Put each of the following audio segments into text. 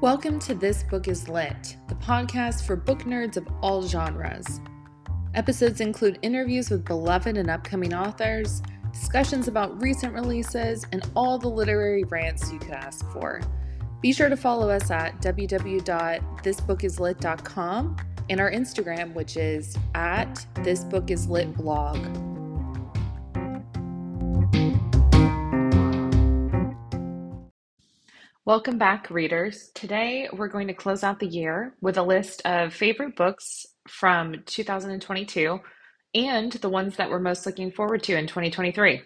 Welcome to This Book is Lit, the podcast for book nerds of all genres. Episodes include interviews with beloved and upcoming authors, discussions about recent releases, and all the literary rants you could ask for. Be sure to follow us at www.thisbookislit.com and our Instagram, which is at thisbookislit.blog. Welcome back, readers. Today we're going to close out the year with a list of favorite books from 2022 and the ones that we're most looking forward to in 2023.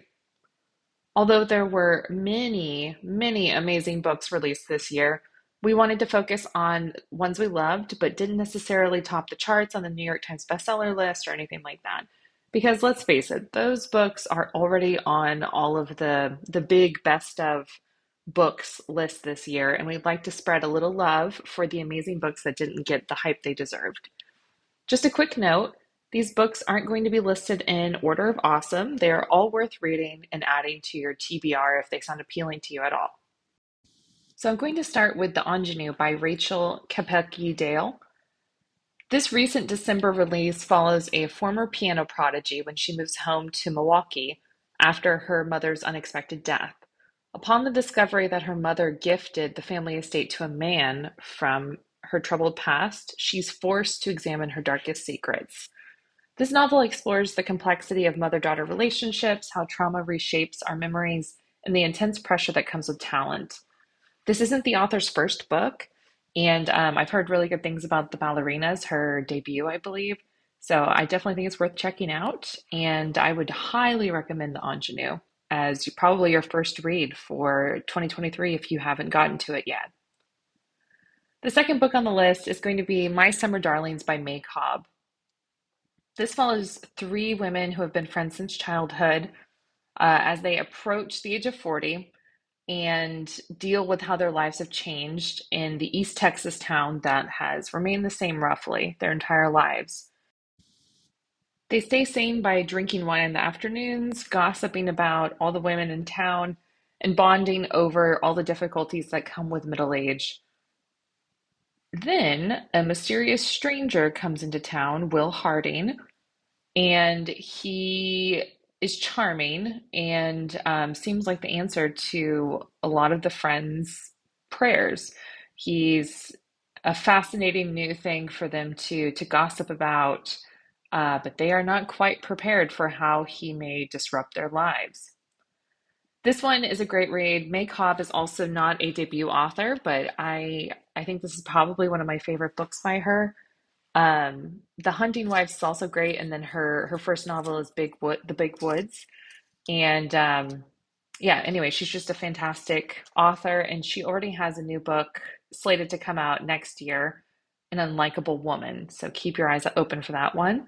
Although there were many, many amazing books released this year, we wanted to focus on ones we loved but didn't necessarily top the charts on the New York Times bestseller list or anything like that. Because let's face it, those books are already on all of the the big best of books list this year, and we'd like to spread a little love for the amazing books that didn't get the hype they deserved. Just a quick note these books aren't going to be listed in order of awesome. They are all worth reading and adding to your TBR if they sound appealing to you at all. So I'm going to start with The Ingenue by Rachel Kapelke-Dale. This recent December release follows a former piano prodigy when she moves home to Milwaukee after her mother's unexpected death. Upon the discovery that her mother gifted the family estate to a man from her troubled past, she's forced to examine her darkest secrets. This novel explores the complexity of mother daughter relationships, how trauma reshapes our memories, and the intense pressure that comes with talent. This isn't the author's first book, and um, I've heard really good things about The Ballerinas, her debut, I believe. So I definitely think it's worth checking out, and I would highly recommend The Ingenue as probably your first read for 2023 if you haven't gotten to it yet. The second book on the list is going to be My Summer Darlings by May Cobb. This follows three women who have been friends since childhood uh, as they approach the age of 40 and deal with how their lives have changed in the East Texas town that has remained the same roughly their entire lives. They stay sane by drinking wine in the afternoons, gossiping about all the women in town, and bonding over all the difficulties that come with middle age. Then a mysterious stranger comes into town, Will Harding, and he is charming and um, seems like the answer to a lot of the friends' prayers. He's a fascinating new thing for them to to gossip about uh, but they are not quite prepared for how he may disrupt their lives. This one is a great read. May Cobb is also not a debut author, but I I think this is probably one of my favorite books by her. Um, the Hunting Wives is also great, and then her her first novel is Big Wood, The Big Woods, and um, yeah. Anyway, she's just a fantastic author, and she already has a new book slated to come out next year, An Unlikable Woman. So keep your eyes open for that one.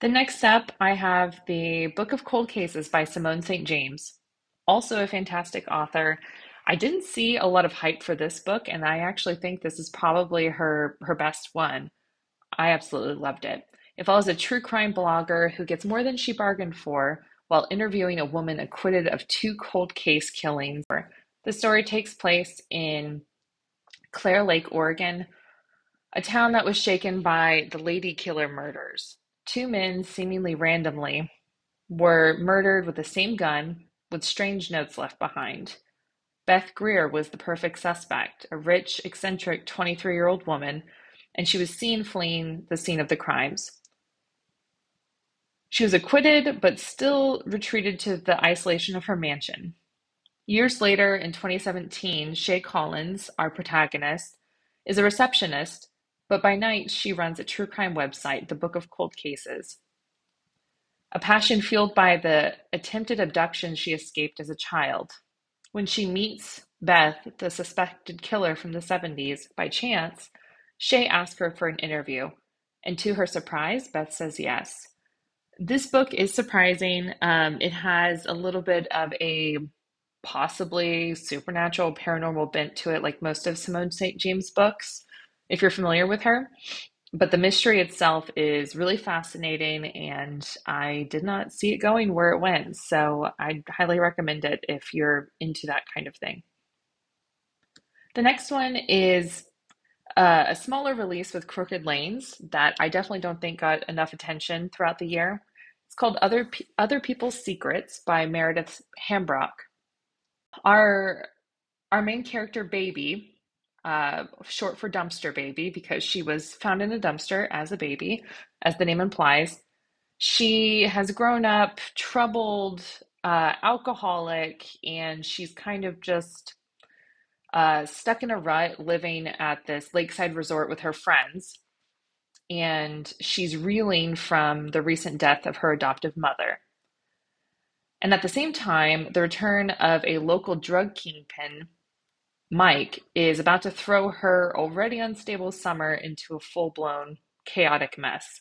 The next up, I have the Book of Cold Cases by Simone St. James, also a fantastic author. I didn't see a lot of hype for this book, and I actually think this is probably her her best one. I absolutely loved it. It follows a true crime blogger who gets more than she bargained for while interviewing a woman acquitted of two cold case killings. The story takes place in Clear Lake, Oregon, a town that was shaken by the Lady Killer murders. Two men, seemingly randomly, were murdered with the same gun, with strange notes left behind. Beth Greer was the perfect suspect, a rich, eccentric 23 year old woman, and she was seen fleeing the scene of the crimes. She was acquitted, but still retreated to the isolation of her mansion. Years later, in 2017, Shay Collins, our protagonist, is a receptionist but by night she runs a true crime website, The Book of Cold Cases. A passion fueled by the attempted abduction she escaped as a child. When she meets Beth, the suspected killer from the 70s, by chance, Shay asks her for an interview, and to her surprise, Beth says yes. This book is surprising. Um, it has a little bit of a possibly supernatural, paranormal bent to it, like most of Simone St. James' books if you're familiar with her. But the mystery itself is really fascinating, and I did not see it going where it went. So I'd highly recommend it if you're into that kind of thing. The next one is uh, a smaller release with Crooked Lanes that I definitely don't think got enough attention throughout the year. It's called Other Pe- Other People's Secrets by Meredith Hambrock. Our our main character, Baby, uh, short for dumpster baby, because she was found in a dumpster as a baby, as the name implies. She has grown up troubled, uh, alcoholic, and she's kind of just uh, stuck in a rut living at this lakeside resort with her friends. And she's reeling from the recent death of her adoptive mother. And at the same time, the return of a local drug kingpin, Mike, is about to throw her already unstable summer into a full blown chaotic mess.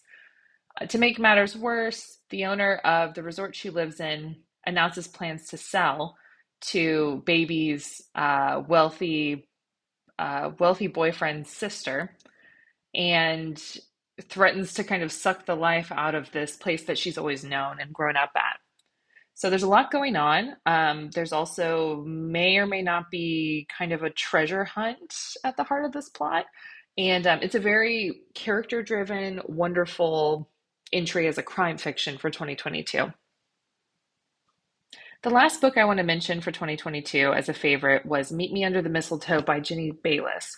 Uh, to make matters worse, the owner of the resort she lives in announces plans to sell to Baby's uh, wealthy uh, wealthy boyfriend's sister, and threatens to kind of suck the life out of this place that she's always known and grown up at. So there's a lot going on. Um, there's also may or may not be kind of a treasure hunt at the heart of this plot. And um, it's a very character driven, wonderful entry as a crime fiction for 2022. The last book I want to mention for 2022 as a favorite was Meet Me Under the Mistletoe by Jenny Bayliss.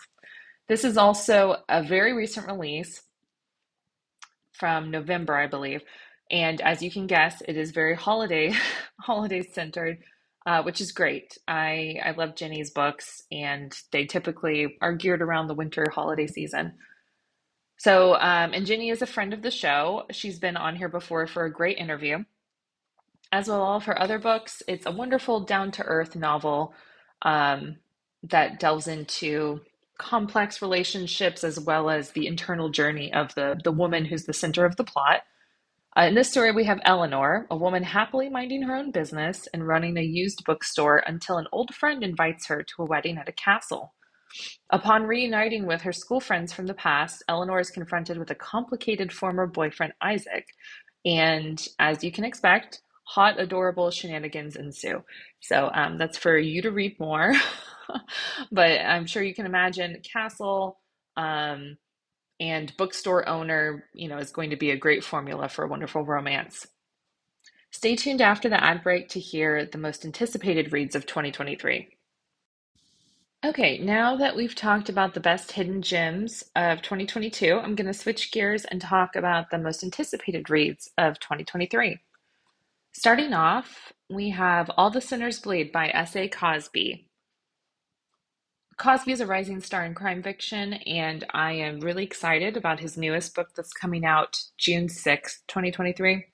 This is also a very recent release from November, I believe. And as you can guess, it is very holiday holiday centered, uh, which is great. I I love Jenny's books, and they typically are geared around the winter holiday season. So, um, and Jenny is a friend of the show. She's been on here before for a great interview as well all of her other books. It's a wonderful down to earth novel um, that delves into complex relationships as well as the internal journey of the, the woman who's the center of the plot. Uh, in this story, we have Eleanor, a woman happily minding her own business and running a used bookstore until an old friend invites her to a wedding at a castle. Upon reuniting with her school friends from the past, Eleanor is confronted with a complicated former boyfriend, Isaac. And as you can expect, hot, adorable shenanigans ensue. So um, that's for you to read more. but I'm sure you can imagine Castle um, and bookstore owner, you know, is going to be a great formula for a wonderful romance. Stay tuned after the ad break to hear the most anticipated reads of 2023. Okay, now that we've talked about the best hidden gems of 2022, I'm going to switch gears and talk about the most anticipated reads of 2023. Starting off, we have All the Sinners Bleed by S.A. Cosby. Cosby is a rising star in crime fiction, and I am really excited about his newest book that's coming out June 6th, 2023.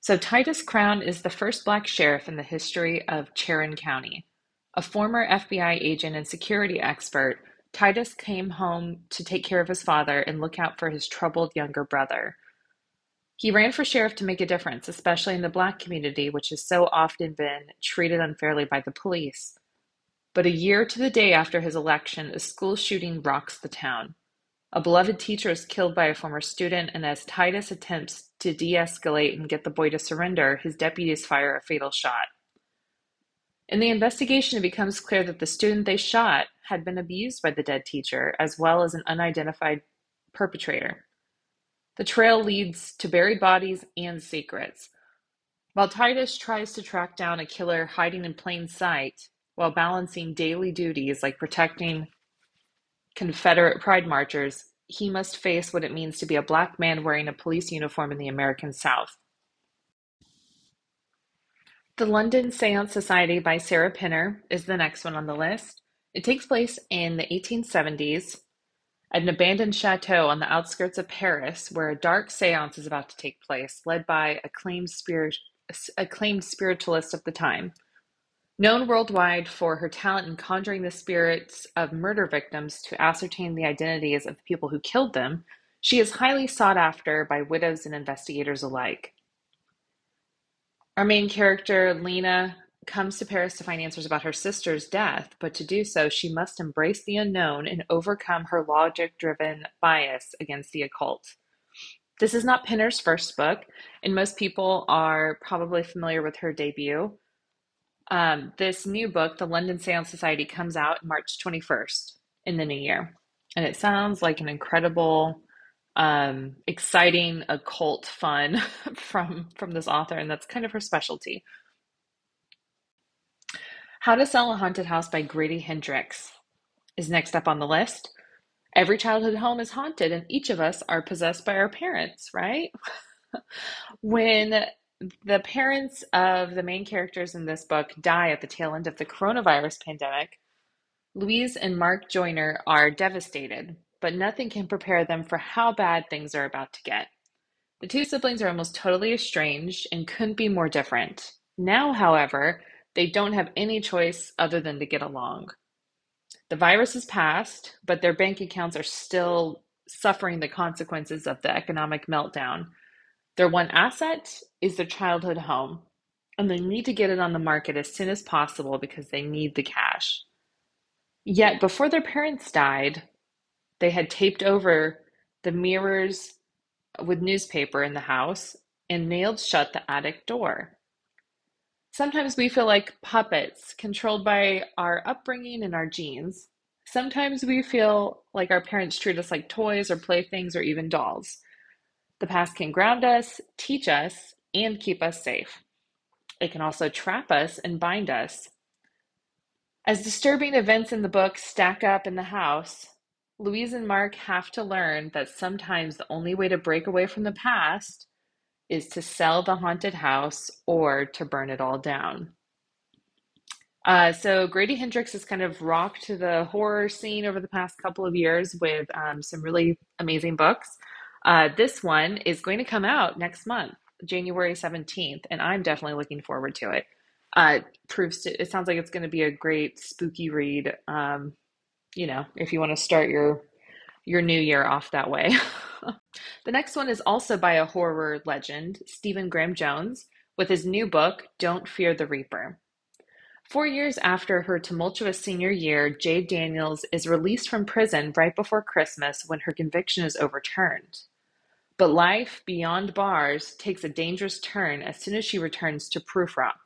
So, Titus Crown is the first black sheriff in the history of Charon County. A former FBI agent and security expert, Titus came home to take care of his father and look out for his troubled younger brother. He ran for sheriff to make a difference, especially in the black community, which has so often been treated unfairly by the police. But a year to the day after his election, a school shooting rocks the town. A beloved teacher is killed by a former student, and as Titus attempts to de escalate and get the boy to surrender, his deputies fire a fatal shot. In the investigation, it becomes clear that the student they shot had been abused by the dead teacher, as well as an unidentified perpetrator. The trail leads to buried bodies and secrets. While Titus tries to track down a killer hiding in plain sight while balancing daily duties like protecting Confederate pride marchers, he must face what it means to be a black man wearing a police uniform in the American South. The London Seance Society by Sarah Penner is the next one on the list. It takes place in the 1870s at an abandoned chateau on the outskirts of Paris, where a dark seance is about to take place, led by acclaimed, spirit, acclaimed spiritualist of the time. Known worldwide for her talent in conjuring the spirits of murder victims to ascertain the identities of the people who killed them, she is highly sought after by widows and investigators alike. Our main character, Lena, comes to Paris to find answers about her sister's death, but to do so, she must embrace the unknown and overcome her logic driven bias against the occult. This is not Penner's first book, and most people are probably familiar with her debut. Um, this new book, The London Seance Society, comes out March 21st in the new year. And it sounds like an incredible, um, exciting occult fun from, from this author, and that's kind of her specialty. How to Sell a Haunted House by Grady Hendrix is next up on the list. Every childhood home is haunted, and each of us are possessed by our parents, right? when the parents of the main characters in this book die at the tail end of the coronavirus pandemic, Louise and Mark Joyner are devastated, but nothing can prepare them for how bad things are about to get. The two siblings are almost totally estranged and couldn't be more different. Now, however, they don't have any choice other than to get along. The virus has passed, but their bank accounts are still suffering the consequences of the economic meltdown. Their one asset is their childhood home, and they need to get it on the market as soon as possible because they need the cash. Yet, before their parents died, they had taped over the mirrors with newspaper in the house and nailed shut the attic door. Sometimes we feel like puppets controlled by our upbringing and our genes. Sometimes we feel like our parents treat us like toys or playthings or even dolls. The past can ground us, teach us, and keep us safe. It can also trap us and bind us. As disturbing events in the book stack up in the house, Louise and Mark have to learn that sometimes the only way to break away from the past is to sell the haunted house or to burn it all down. Uh, so Grady Hendrix has kind of rocked the horror scene over the past couple of years with um, some really amazing books. Uh, this one is going to come out next month, January 17th, and I'm definitely looking forward to it. Uh, proves to, it sounds like it's going to be a great spooky read. Um, you know, if you want to start your your new year off that way. the next one is also by a horror legend, Stephen Graham Jones, with his new book, Don't Fear the Reaper. Four years after her tumultuous senior year, Jade Daniels is released from prison right before Christmas when her conviction is overturned. But life beyond bars takes a dangerous turn as soon as she returns to Proofrock.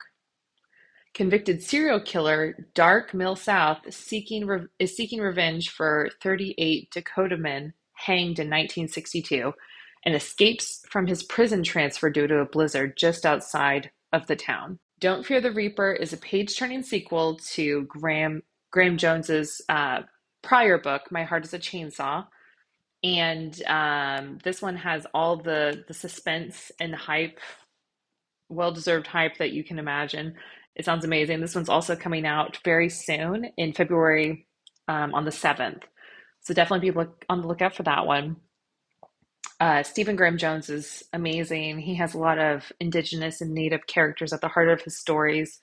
Convicted serial killer Dark Mill South seeking re- is seeking revenge for 38 Dakota men hanged in 1962 and escapes from his prison transfer due to a blizzard just outside of the town. Don't Fear the Reaper is a page-turning sequel to Graham Graham Jones's uh, prior book, My Heart Is a Chainsaw, and um, this one has all the the suspense and hype, well-deserved hype that you can imagine. It sounds amazing. This one's also coming out very soon in February um, on the 7th. So definitely be look, on the lookout for that one. Uh, Stephen Graham Jones is amazing. He has a lot of indigenous and native characters at the heart of his stories.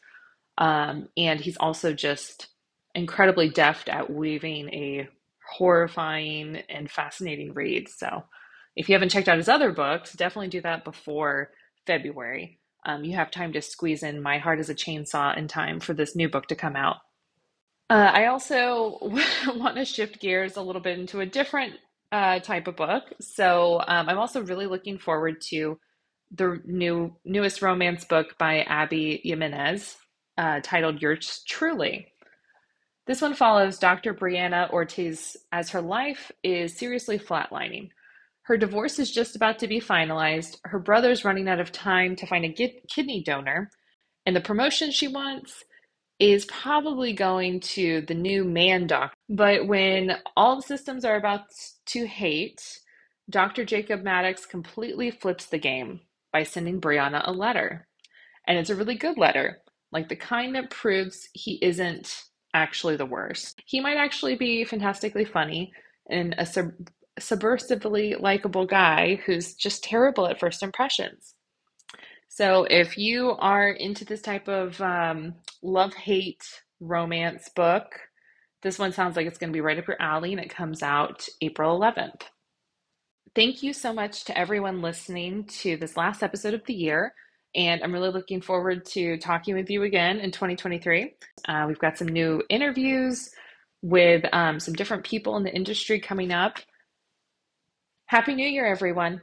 Um, and he's also just incredibly deft at weaving a horrifying and fascinating read. So if you haven't checked out his other books, definitely do that before February um, you have time to squeeze in My Heart is a Chainsaw in time for this new book to come out. Uh, I also want to shift gears a little bit into a different uh, type of book. So um, I'm also really looking forward to the new newest romance book by Abby Jimenez uh, titled Yours Truly. This one follows Dr. Brianna Ortiz as her life is seriously flatlining. Her divorce is just about to be finalized, her brother's running out of time to find a kidney donor, and the promotion she wants is probably going to the new man doctor. But when all the systems are about to hate, Dr. Jacob Maddox completely flips the game by sending Brianna a letter. And it's a really good letter, like the kind that proves he isn't actually the worst. He might actually be fantastically funny and a sub- subversively likable guy who's just terrible at first impressions. So if you are into this type of um, love hate romance book, this one sounds like it's going to be right up your alley and it comes out April 11th. Thank you so much to everyone listening to this last episode of the year. And I'm really looking forward to talking with you again in 2023. Uh, we've got some new interviews with um, some different people in the industry coming up. Happy New Year, everyone.